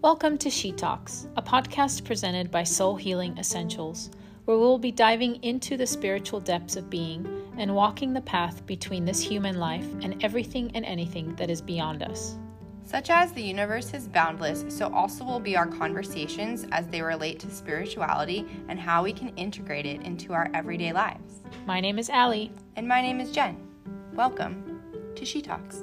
Welcome to She Talks, a podcast presented by Soul Healing Essentials, where we'll be diving into the spiritual depths of being and walking the path between this human life and everything and anything that is beyond us. Such as the universe is boundless, so also will be our conversations as they relate to spirituality and how we can integrate it into our everyday lives. My name is Allie. And my name is Jen. Welcome to She Talks.